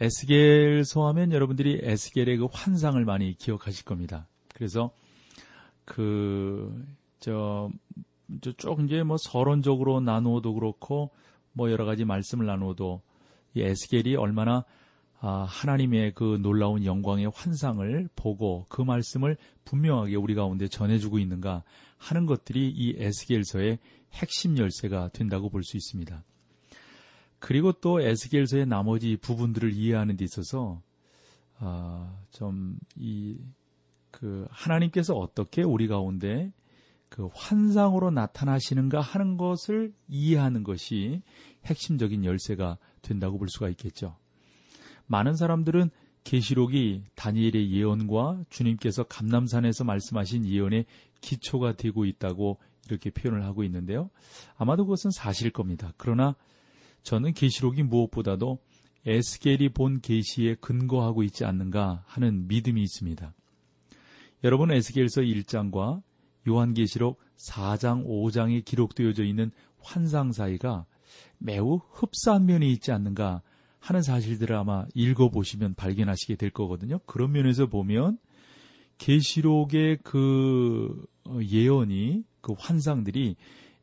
에스겔서 하면 여러분들이 에스겔의 그 환상을 많이 기억하실 겁니다. 그래서 그, 저, 쭉 이제 뭐 서론적으로 나누어도 그렇고 뭐 여러 가지 말씀을 나누어도 이 에스겔이 얼마나 아, 하나님의 그 놀라운 영광의 환상을 보고 그 말씀을 분명하게 우리 가운데 전해주고 있는가 하는 것들이 이 에스겔서의 핵심 열쇠가 된다고 볼 수 있습니다. 그리고 또 에스겔서의 나머지 부분들을 이해하는 데 있어서 아, 좀이 그 하나님께서 어떻게 우리 가운데 그 환상으로 나타나시는가 하는 것을 이해하는 것이 핵심적인 열쇠가 된다고 볼 수가 있겠죠. 많은 사람들은 계시록이 다니엘의 예언과 주님께서 감남산에서 말씀하신 예언의 기초가 되고 있다고 이렇게 표현을 하고 있는데요. 아마도 그것은 사실일 겁니다. 그러나 저는 계시록이 무엇보다도 에스겔이 본 계시에 근거하고 있지 않는가 하는 믿음이 있습니다. 여러분 에스겔서 1장과 요한계시록 4장, 5장에 기록되어져 있는 환상 사이가 매우 흡사한 면이 있지 않는가 하는 사실들을 아마 읽어보시면 발견하시게 될 거거든요. 그런 면에서 보면 계시록의 그 예언이 그 환상들이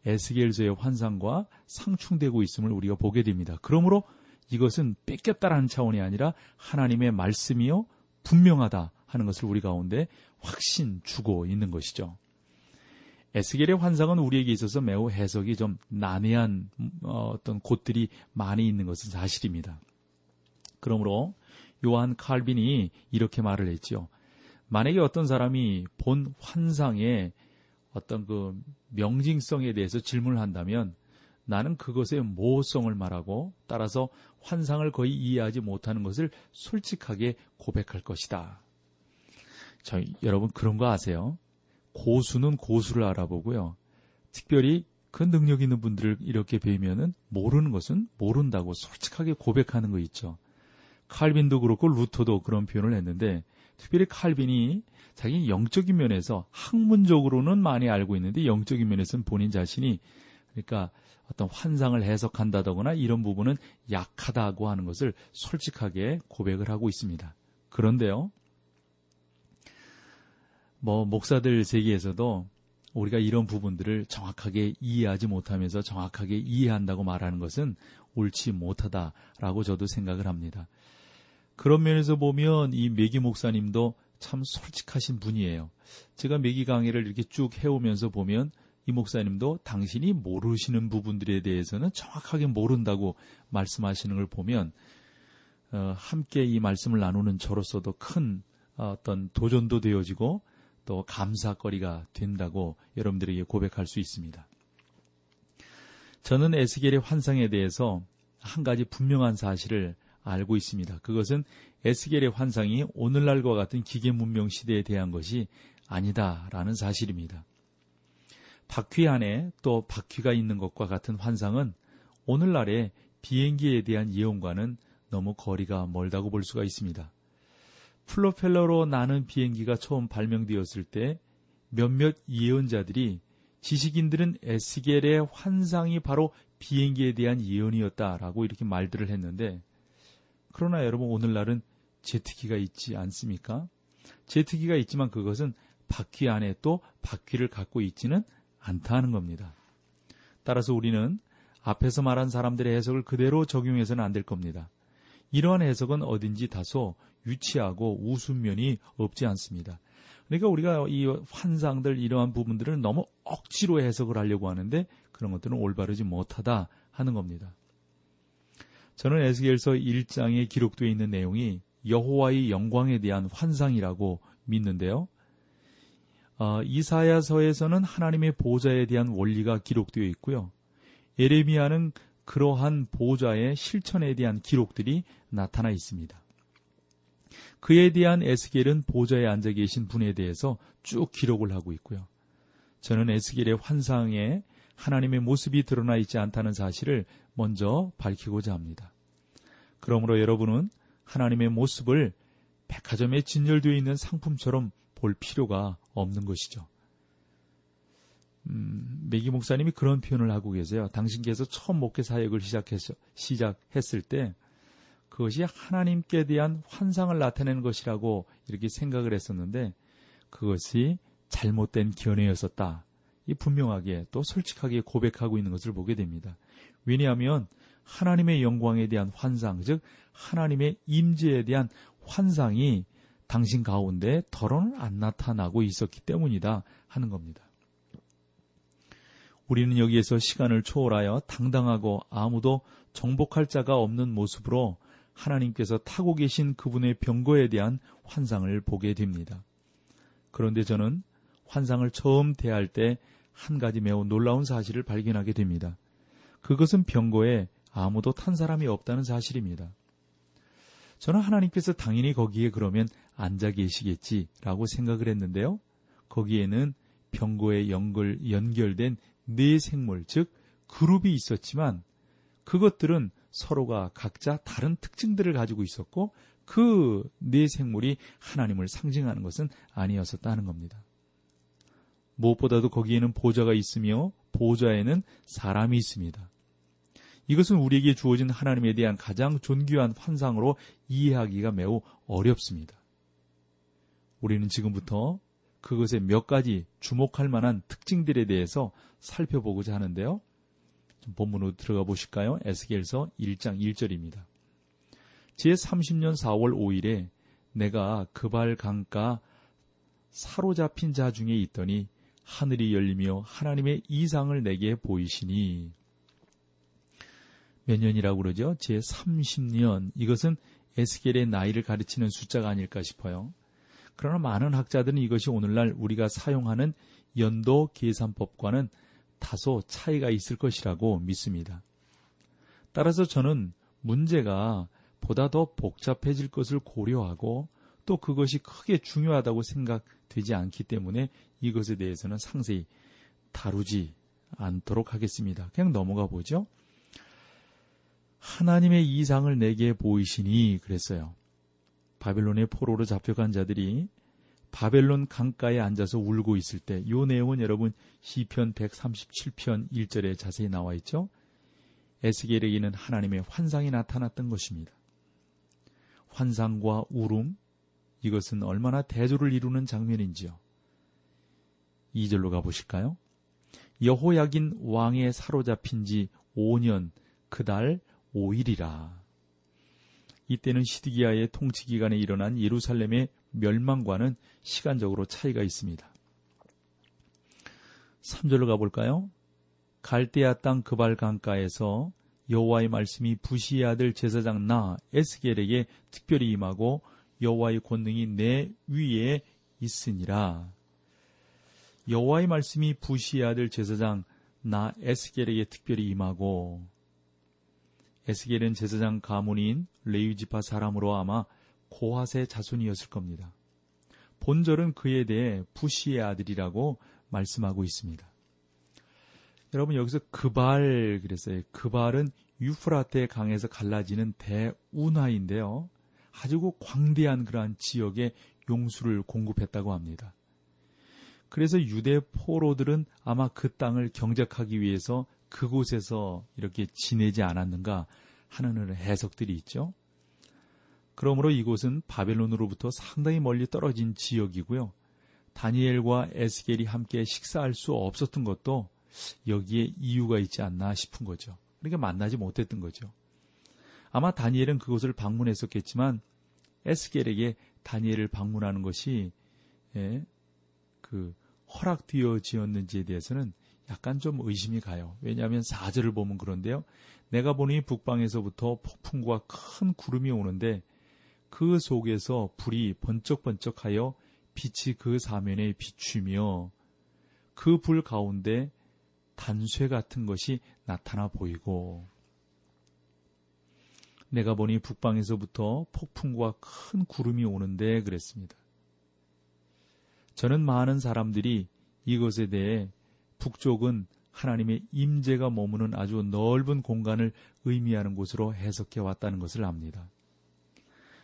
에스겔서의 환상과 상충되고 있음을 우리가 보게 됩니다. 그러므로 이것은 뺏겼다라는 차원이 아니라 하나님의 말씀이요 분명하다 하는 것을 우리 가운데 확신 주고 있는 것이죠. 에스겔의 환상은 우리에게 있어서 매우 해석이 좀 난해한 어, 어떤 곳들이 많이 있는 것은 사실입니다. 그러므로 요한 칼빈이 이렇게 말을 했죠. 만약에 어떤 사람이 본 환상의 어떤 그 명징성에 대해서 질문을 한다면 나는 그것의 모호성을 말하고 따라서 환상을 거의 이해하지 못하는 것을 솔직하게 고백할 것이다. 저 여러분 그런 거 아세요? 고수는 고수를 알아보고요. 특별히 그 능력 있는 분들을 이렇게 뵈면은 모르는 것은 모른다고 솔직하게 고백하는 거 있죠. 칼빈도 그렇고 루터도 그런 표현을 했는데 특별히 칼빈이 자기 영적인 면에서 학문적으로는 많이 알고 있는데 영적인 면에서는 본인 자신이 그러니까 어떤 환상을 해석한다거나 이런 부분은 약하다고 하는 것을 솔직하게 고백을 하고 있습니다. 그런데요, 뭐 목사들 세계에서도 우리가 이런 부분들을 정확하게 이해하지 못하면서 정확하게 이해한다고 말하는 것은 옳지 못하다라고 저도 생각을 합니다. 그런 면에서 보면 이 메기 목사님도 참 솔직하신 분이에요. 제가 메기 강의를 이렇게 쭉 해오면서 보면 이 목사님도 당신이 모르시는 부분들에 대해서는 정확하게 모른다고 말씀하시는 걸 보면 어, 함께 이 말씀을 나누는 저로서도 큰 어떤 도전도 되어지고 또 감사거리가 된다고 여러분들에게 고백할 수 있습니다. 저는 에스겔의 환상에 대해서 한 가지 분명한 사실을 알고 있습니다. 그것은 에스겔의 환상이 오늘날과 같은 기계 문명 시대에 대한 것이 아니다라는 사실입니다. 바퀴 안에 또 바퀴가 있는 것과 같은 환상은 오늘날의 비행기에 대한 예언과는 너무 거리가 멀다고 볼 수가 있습니다. 플로펠러로 나는 비행기가 처음 발명되었을 때 몇몇 예언자들이 지식인들은 에스겔의 환상이 바로 비행기에 대한 예언이었다라고 이렇게 말들을 했는데 그러나 여러분 오늘날은 제트기가 있지 않습니까? 제트기가 있지만 그것은 바퀴 안에 또 바퀴를 갖고 있지는 않다는 겁니다. 따라서 우리는 앞에서 말한 사람들의 해석을 그대로 적용해서는 안 될 겁니다. 이러한 해석은 어딘지 다소 유치하고 웃음면이 없지 않습니다. 그러니까 우리가 이 환상들 이러한 부분들을 너무 억지로 해석을 하려고 하는데 그런 것들은 올바르지 못하다 하는 겁니다. 저는 에스겔서 1장에 기록되어 있는 내용이 여호와의 영광에 대한 환상이라고 믿는데요. 어, 이사야서에서는 하나님의 보좌에 대한 원리가 기록되어 있고요. 예레미야는 그러한 보좌의 실천에 대한 기록들이 나타나 있습니다. 그에 대한 에스겔은 보좌에 앉아 계신 분에 대해서 쭉 기록을 하고 있고요. 저는 에스겔의 환상에 하나님의 모습이 드러나 있지 않다는 사실을 먼저 밝히고자 합니다. 그러므로 여러분은 하나님의 모습을 백화점에 진열되어 있는 상품처럼 볼 필요가 없는 것이죠. 음, 메기 목사님이 그런 표현을 하고 계세요. 당신께서 처음 목회 사역을 시작했, 시작했을 때 그것이 하나님께 대한 환상을 나타내는 것이라고 이렇게 생각을 했었는데 그것이 잘못된 견해였었다. 이 분명하게 또 솔직하게 고백하고 있는 것을 보게 됩니다. 왜냐하면 하나님의 영광에 대한 환상, 즉 하나님의 임재에 대한 환상이 당신 가운데 덜어는 안 나타나고 있었기 때문이다 하는 겁니다. 우리는 여기에서 시간을 초월하여 당당하고 아무도 정복할 자가 없는 모습으로 하나님께서 타고 계신 그분의 병거에 대한 환상을 보게 됩니다. 그런데 저는 환상을 처음 대할 때 한 가지 매우 놀라운 사실을 발견하게 됩니다. 그것은 병거에 아무도 탄 사람이 없다는 사실입니다. 저는 하나님께서 당연히 거기에 그러면 앉아 계시겠지라고 생각을 했는데요. 거기에는 병고에 연결, 연결된 네 생물, 즉 그룹이 있었지만 그것들은 서로가 각자 다른 특징들을 가지고 있었고 그 네 생물이 하나님을 상징하는 것은 아니었었다는 겁니다. 무엇보다도 거기에는 보좌가 있으며 보좌에는 사람이 있습니다. 이것은 우리에게 주어진 하나님에 대한 가장 존귀한 환상으로 이해하기가 매우 어렵습니다. 우리는 지금부터 그것의 몇 가지 주목할 만한 특징들에 대해서 살펴보고자 하는데요. 본문으로 들어가 보실까요? 에스겔서 1장 1절입니다. 제30년 4월 5일에 내가 그발 강가 사로잡힌 자 중에 있더니 하늘이 열리며 하나님의 이상을 내게 보이시니 몇 년이라고 그러죠? 제 30년. 이것은 에스겔의 나이를 가르치는 숫자가 아닐까 싶어요. 그러나 많은 학자들은 이것이 오늘날 우리가 사용하는 연도 계산법과는 다소 차이가 있을 것이라고 믿습니다. 따라서 저는 문제가 보다 더 복잡해질 것을 고려하고 또 그것이 크게 중요하다고 생각 되지 않기 때문에 이것에 대해서는 상세히 다루지 않도록 하겠습니다. 그냥 넘어가 보죠. 하나님의 이상을 내게 보이시니 그랬어요. 바벨론의 포로로 잡혀간 자들이 바벨론 강가에 앉아서 울고 있을 때 이 내용은 여러분 시편 137편 1절에 자세히 나와 있죠. 에스겔에게는 하나님의 환상이 나타났던 것입니다. 환상과 울음 이것은 얼마나 대조를 이루는 장면인지요. 2절로 가보실까요? 여호야긴 왕에 사로잡힌 지 5년 그달 5일이라. 이때는 시드기야의 통치 기간에 일어난 예루살렘의 멸망과는 시간적으로 차이가 있습니다. 3절로 가볼까요? 갈대아 땅 그발 강가에서 여호와의 말씀이 부시의 아들 제사장 나 에스겔에게 특별히 임하고 여호와의 권능이 내 위에 있으니라. 여호와의 말씀이 부시의 아들 제사장 나 에스겔에게 특별히 임하고 에스겔은 제사장 가문인 레위지파 사람으로 아마 고하세 자손이었을 겁니다. 본절은 그에 대해 부시의 아들이라고 말씀하고 있습니다. 여러분 여기서 그발 그랬어요. 그발은 유프라테 강에서 갈라지는 대운하인데요. 아주 광대한 그러한 지역에 용수를 공급했다고 합니다. 그래서 유대 포로들은 아마 그 땅을 경작하기 위해서 그곳에서 이렇게 지내지 않았는가 하는 해석들이 있죠. 그러므로 이곳은 바벨론으로부터 상당히 멀리 떨어진 지역이고요. 다니엘과 에스겔이 함께 식사할 수 없었던 것도 여기에 이유가 있지 않나 싶은 거죠. 그러니까 만나지 못했던 거죠. 아마 다니엘은 그곳을 방문했었겠지만 에스겔에게 다니엘을 방문하는 것이 예, 그 허락되어지었는지에 대해서는 약간 좀 의심이 가요. 왜냐하면 사절을 보면 그런데요. 내가 보니 북방에서부터 폭풍과 큰 구름이 오는데 그 속에서 불이 번쩍번쩍하여 빛이 그 사면에 비추며 그 불 가운데 단쇠 같은 것이 나타나 보이고 내가 보니 북방에서부터 폭풍과 큰 구름이 오는데 그랬습니다. 저는 많은 사람들이 이것에 대해 북쪽은 하나님의 임재가 머무는 아주 넓은 공간을 의미하는 곳으로 해석해 왔다는 것을 압니다.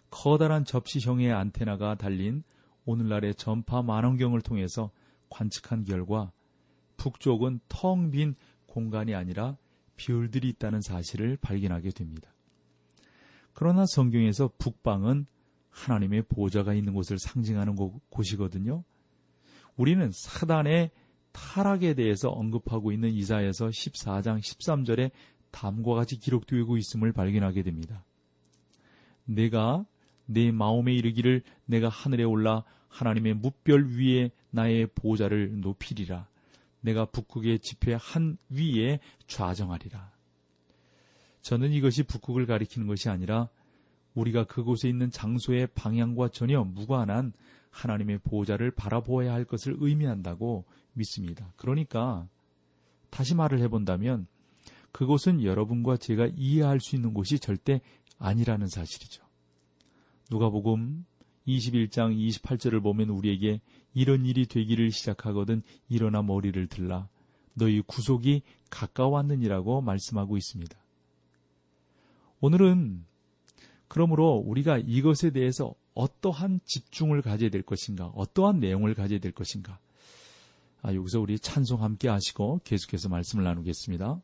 커다란 접시형의 안테나가 달린 오늘날의 전파 만원경을 통해서 관측한 결과 북쪽은 텅 빈 공간이 아니라 별들이 있다는 사실을 발견하게 됩니다. 그러나 성경에서 북방은 하나님의 보좌가 있는 곳을 상징하는 곳이거든요. 우리는 사단의 타락에 대해서 언급하고 있는 이사에서 14장 13절에 다음과 같이 기록되고 있음을 발견하게 됩니다. 내가 내 마음에 이르기를 내가 하늘에 올라 하나님의 무별 위에 나의 보좌를 높이리라. 내가 북극의 지폐 한 위에 좌정하리라. 저는 이것이 북극을 가리키는 것이 아니라 우리가 그곳에 있는 장소의 방향과 전혀 무관한 하나님의 보좌를 바라보아야 할 것을 의미한다고 믿습니다. 그러니까 다시 말을 해본다면 그곳은 여러분과 제가 이해할 수 있는 곳이 절대 아니라는 사실이죠. 누가복음 21장 28절을 보면 우리에게 이런 일이 되기를 시작하거든 일어나 머리를 들라 너희 구속이 가까웠느니라고 말씀하고 있습니다. 오늘은 그러므로 우리가 이것에 대해서 어떠한 집중을 가져야 될 것인가, 어떠한 내용을 가져야 될 것인가. 아, 여기서 우리 찬송 함께 하시고 계속해서 말씀을 나누겠습니다.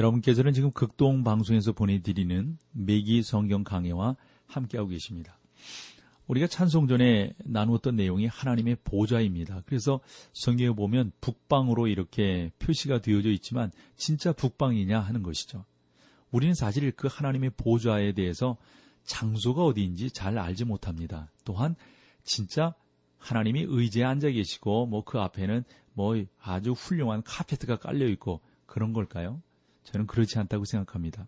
여러분께서는 지금 극동 방송에서 보내드리는 매기 성경 강해와 함께하고 계십니다. 우리가 찬송 전에 나누었던 내용이 하나님의 보좌입니다. 그래서 성경에 보면 북방으로 이렇게 표시가 되어져 있지만 진짜 북방이냐 하는 것이죠. 우리는 사실 그 하나님의 보좌에 대해서 장소가 어디인지 잘 알지 못합니다. 또한 진짜 하나님이 의지에 앉아 계시고 뭐 그 앞에는 뭐 아주 훌륭한 카페트가 깔려 있고 그런 걸까요? 저는 그렇지 않다고 생각합니다.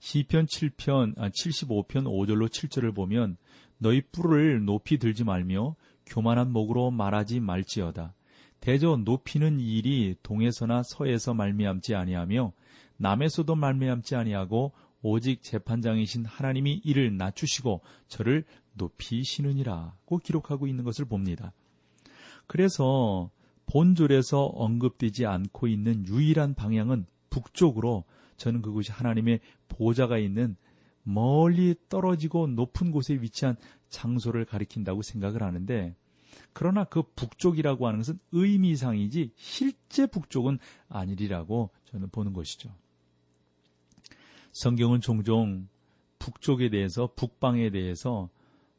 시편 7편 아 75편 5절로 7절을 보면 너희 뿔을 높이 들지 말며 교만한 목으로 말하지 말지어다. 대저 높이는 일이 동에서나 서에서 말미암지 아니하며 남에서도 말미암지 아니하고 오직 재판장이신 하나님이 이를 낮추시고 저를 높이시느니라고 기록하고 있는 것을 봅니다. 그래서 본절에서 언급되지 않고 있는 유일한 방향은 북쪽으로 저는 그곳이 하나님의 보좌가 있는 멀리 떨어지고 높은 곳에 위치한 장소를 가리킨다고 생각을 하는데 그러나 그 북쪽이라고 하는 것은 의미상이지 실제 북쪽은 아니리라고 저는 보는 것이죠. 성경은 종종 북쪽에 대해서 북방에 대해서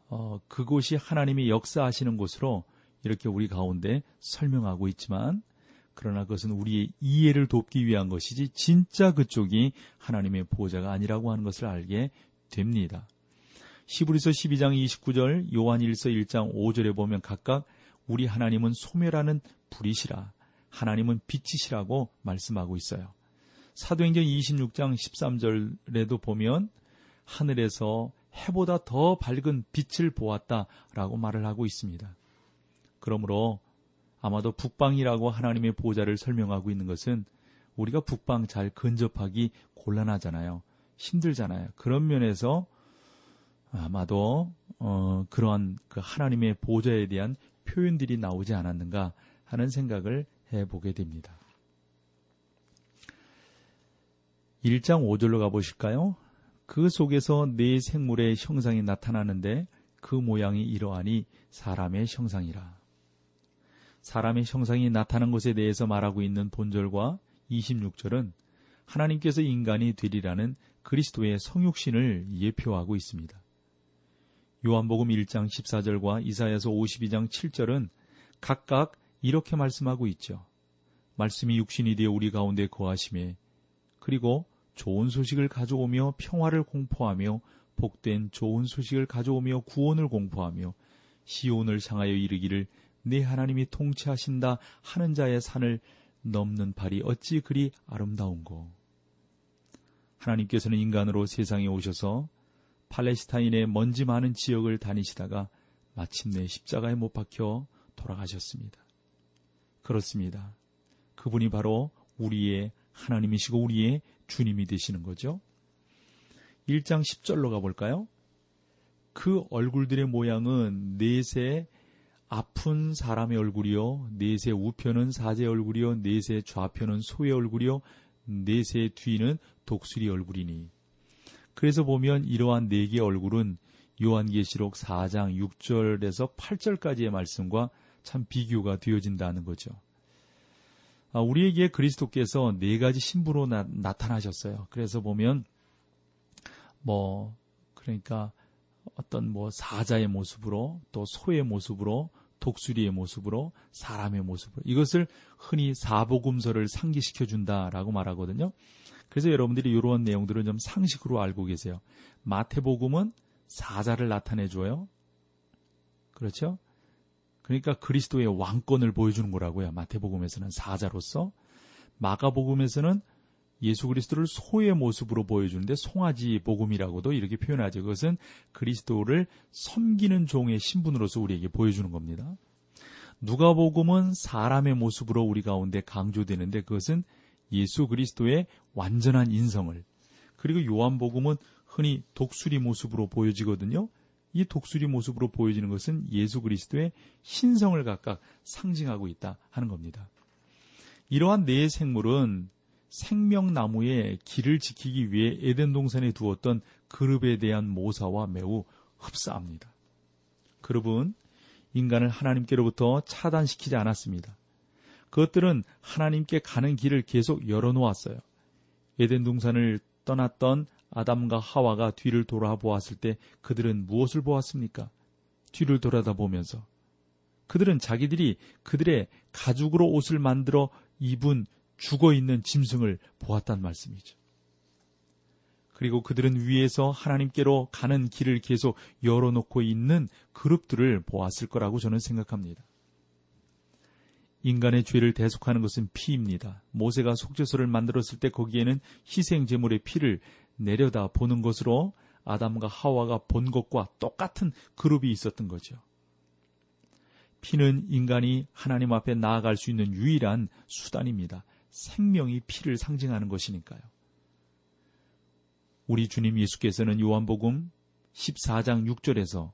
어, 그곳이 하나님이 역사하시는 곳으로 이렇게 우리 가운데 설명하고 있지만 그러나 그것은 우리의 이해를 돕기 위한 것이지 진짜 그쪽이 하나님의 보좌가 아니라고 하는 것을 알게 됩니다. 시브리서 12장 29절, 요한일서 1장 5절에 보면 각각 우리 하나님은 소멸하는 불이시라, 하나님은 빛이시라고 말씀하고 있어요. 사도행전 26장 13절에도 보면 하늘에서 해보다 더 밝은 빛을 보았다라고 말을 하고 있습니다. 그러므로 아마도 북방이라고 하나님의 보좌를 설명하고 있는 것은 우리가 북방 잘 근접하기 곤란하잖아요. 힘들잖아요. 그런 면에서 아마도 어, 그러한 그 하나님의 보좌에 대한 표현들이 나오지 않았는가 하는 생각을 해보게 됩니다. 1장 5절로 가보실까요? 그 속에서 네 생물의 형상이 나타나는데 그 모양이 이러하니 사람의 형상이라. 사람의 형상이 나타난 것에 대해서 말하고 있는 본절과 26절은 하나님께서 인간이 되리라는 그리스도의 성육신을 예표하고 있습니다. 요한복음 1장 14절과 이사야서 52장 7절은 각각 이렇게 말씀하고 있죠. 말씀이 육신이 되어 우리 가운데 거하심에 그리고 좋은 소식을 가져오며 평화를 공포하며 복된 좋은 소식을 가져오며 구원을 공포하며 시온을 향하여 이르기를 내 하나님이 통치하신다 하는 자의 산을 넘는 발이 어찌 그리 아름다운고. 하나님께서는 인간으로 세상에 오셔서 팔레스타인의 먼지 많은 지역을 다니시다가 마침내 십자가에 못 박혀 돌아가셨습니다. 그렇습니다. 그분이 바로 우리의 하나님이시고 우리의 주님이 되시는 거죠. 1장 10절로 가볼까요? 그 얼굴들의 모양은 넷의 아픈 사람의 얼굴이요, 넷의 우편은 사제 얼굴이요, 넷의 좌편은 소의 얼굴이요, 넷의 뒤는 독수리 얼굴이니. 그래서 보면 이러한 네 개의 얼굴은 요한계시록 4장 6절에서 8절까지의 말씀과 참 비교가 되어진다는 거죠. 아, 우리에게 그리스도께서 네 가지 신부로 나, 타나셨어요 그래서 보면 뭐 그러니까 어떤 뭐 사자의 모습으로 또 소의 모습으로 독수리의 모습으로 사람의 모습으로 이것을 흔히 사복음서를 상기시켜 준다라고 말하거든요. 그래서 여러분들이 이러한 내용들은 좀 상식으로 알고 계세요. 마태복음은 사자를 나타내 줘요. 그렇죠? 그러니까 그리스도의 왕권을 보여주는 거라고요. 마태복음에서는 사자로서 마가복음에서는 예수 그리스도를 소의 모습으로 보여주는데 송아지 복음이라고도 이렇게 표현하죠. 그것은 그리스도를 섬기는 종의 신분으로서 우리에게 보여주는 겁니다. 누가복음은 사람의 모습으로 우리 가운데 강조되는데 그것은 예수 그리스도의 완전한 인성을 그리고 요한복음은 흔히 독수리 모습으로 보여지거든요. 이 독수리 모습으로 보여지는 것은 예수 그리스도의 신성을 각각 상징하고 있다 하는 겁니다. 이러한 네 생물은 생명나무의 길을 지키기 위해 에덴 동산에 두었던 그룹에 대한 모사와 매우 흡사합니다. 그룹은 인간을 하나님께로부터 차단시키지 않았습니다. 그것들은 하나님께 가는 길을 계속 열어놓았어요. 에덴 동산을 떠났던 아담과 하와가 뒤를 돌아보았을 때 그들은 무엇을 보았습니까? 뒤를 돌아다 보면서 그들은 자기들이 그들의 가죽으로 옷을 만들어 입은 죽어 있는 짐승을 보았단 말씀이죠. 그리고 그들은 위에서 하나님께로 가는 길을 계속 열어놓고 있는 그룹들을 보았을 거라고 저는 생각합니다. 인간의 죄를 대속하는 것은 피입니다. 모세가 속죄소를 만들었을 때 거기에는 희생 제물의 피를 내려다 보는 것으로 아담과 하와가 본 것과 똑같은 그룹이 있었던 거죠. 피는 인간이 하나님 앞에 나아갈 수 있는 유일한 수단입니다. 생명이 피를 상징하는 것이니까요. 우리 주님 예수께서는 요한복음 14장 6절에서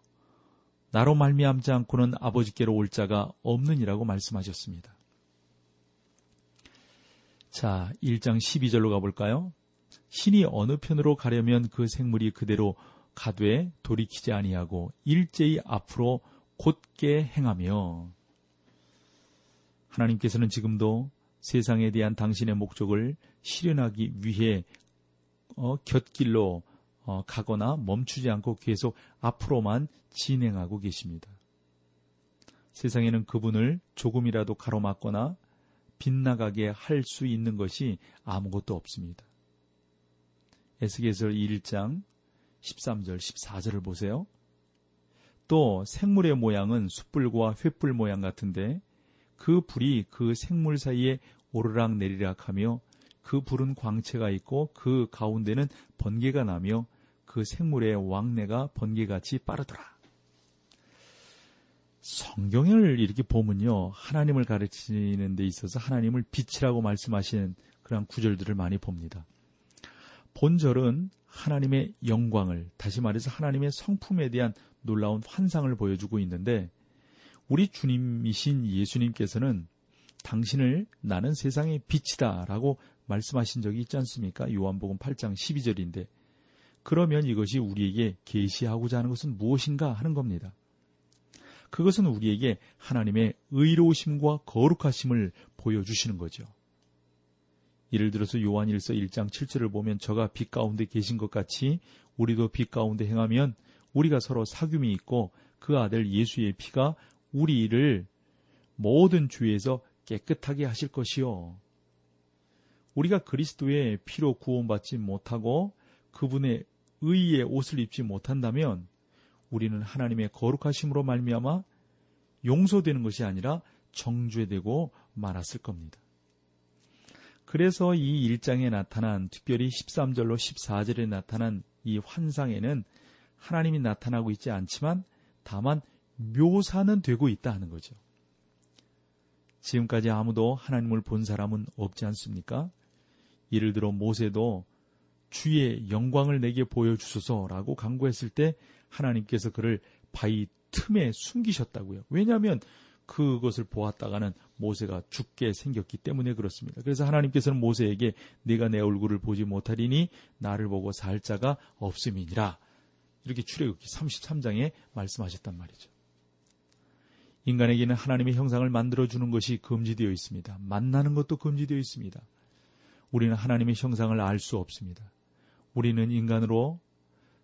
나로 말미암지 않고는 아버지께로 올 자가 없느니라고 말씀하셨습니다. 자, 1장 12절로 가볼까요? 신이 어느 편으로 가려면 그 생물이 그대로 가되 돌이키지 아니하고 일제히 앞으로 곧게 행하며 하나님께서는 지금도 세상에 대한 당신의 목적을 실현하기 위해 어, 곁길로 어, 가거나 멈추지 않고 계속 앞으로만 진행하고 계십니다. 세상에는 그분을 조금이라도 가로막거나 빗나가게 할 수 있는 것이 아무것도 없습니다. 에스겔서 1장 13절 14절을 보세요. 또 생물의 모양은 숯불과 횃불 모양 같은데 그 불이 그 생물 사이에 오르락 내리락 하며 그 불은 광채가 있고 그 가운데는 번개가 나며 그 생물의 왕래가 번개같이 빠르더라. 성경을 이렇게 보면요. 하나님을 가르치는 데 있어서 하나님을 빛이라고 말씀하시는 그런 구절들을 많이 봅니다. 본절은 하나님의 영광을, 다시 말해서 하나님의 성품에 대한 놀라운 환상을 보여주고 있는데, 우리 주님이신 예수님께서는 당신을 나는 세상의 빛이다 라고 말씀하신 적이 있지 않습니까? 요한복음 8장 12절인데, 그러면 이것이 우리에게 계시하고자 하는 것은 무엇인가 하는 겁니다. 그것은 우리에게 하나님의 의로우심과 거룩하심을 보여주시는 거죠. 예를 들어서 요한일서 1장 7절을 보면 저가 빛 가운데 계신 것 같이 우리도 빛 가운데 행하면 우리가 서로 사귐이 있고 그 아들 예수의 피가 우리를 모든 죄에서 깨끗하게 하실 것이요. 우리가 그리스도의 피로 구원받지 못하고 그분의 의의 옷을 입지 못한다면 우리는 하나님의 거룩하심으로 말미암아 용서되는 것이 아니라 정죄되고 말았을 겁니다. 그래서 이 일장에 나타난 특별히 13절로 14절에 나타난 이 환상에는 하나님이 나타나고 있지 않지만 다만 묘사는 되고 있다 하는 거죠. 지금까지 아무도 하나님을 본 사람은 없지 않습니까? 예를 들어 모세도 주의 영광을 내게 보여주소서라고 강구했을 때 하나님께서 그를 바위 틈에 숨기셨다고요. 왜냐하면 그것을 보았다가는 모세가 죽게 생겼기 때문에 그렇습니다. 그래서 하나님께서는 모세에게 네가 내 얼굴을 보지 못하리니 나를 보고 살 자가 없음이니라. 이렇게 출애굽기 33장에 말씀하셨단 말이죠. 인간에게는 하나님의 형상을 만들어 주는 것이 금지되어 있습니다. 만나는 것도 금지되어 있습니다. 우리는 하나님의 형상을 알 수 없습니다. 우리는 인간으로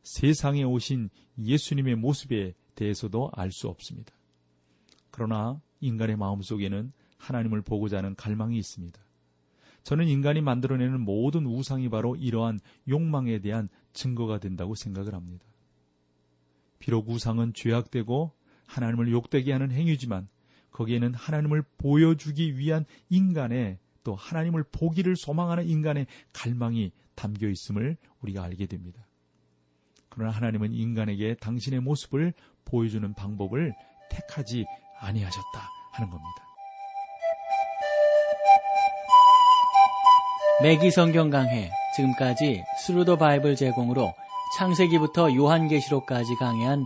세상에 오신 예수님의 모습에 대해서도 알 수 없습니다. 그러나 인간의 마음 속에는 하나님을 보고자 하는 갈망이 있습니다. 저는 인간이 만들어내는 모든 우상이 바로 이러한 욕망에 대한 증거가 된다고 생각을 합니다. 비록 우상은 죄악되고 하나님을 욕되게 하는 행위지만 거기에는 하나님을 보여주기 위한 인간의 또 하나님을 보기를 소망하는 인간의 갈망이 담겨 있음을 우리가 알게 됩니다. 그러나 하나님은 인간에게 당신의 모습을 보여주는 방법을 택하지 아니하셨다 하는 겁니다. 맥기 성경 강해 지금까지 Thru the Bible 제공으로 창세기부터 요한계시록까지 강해한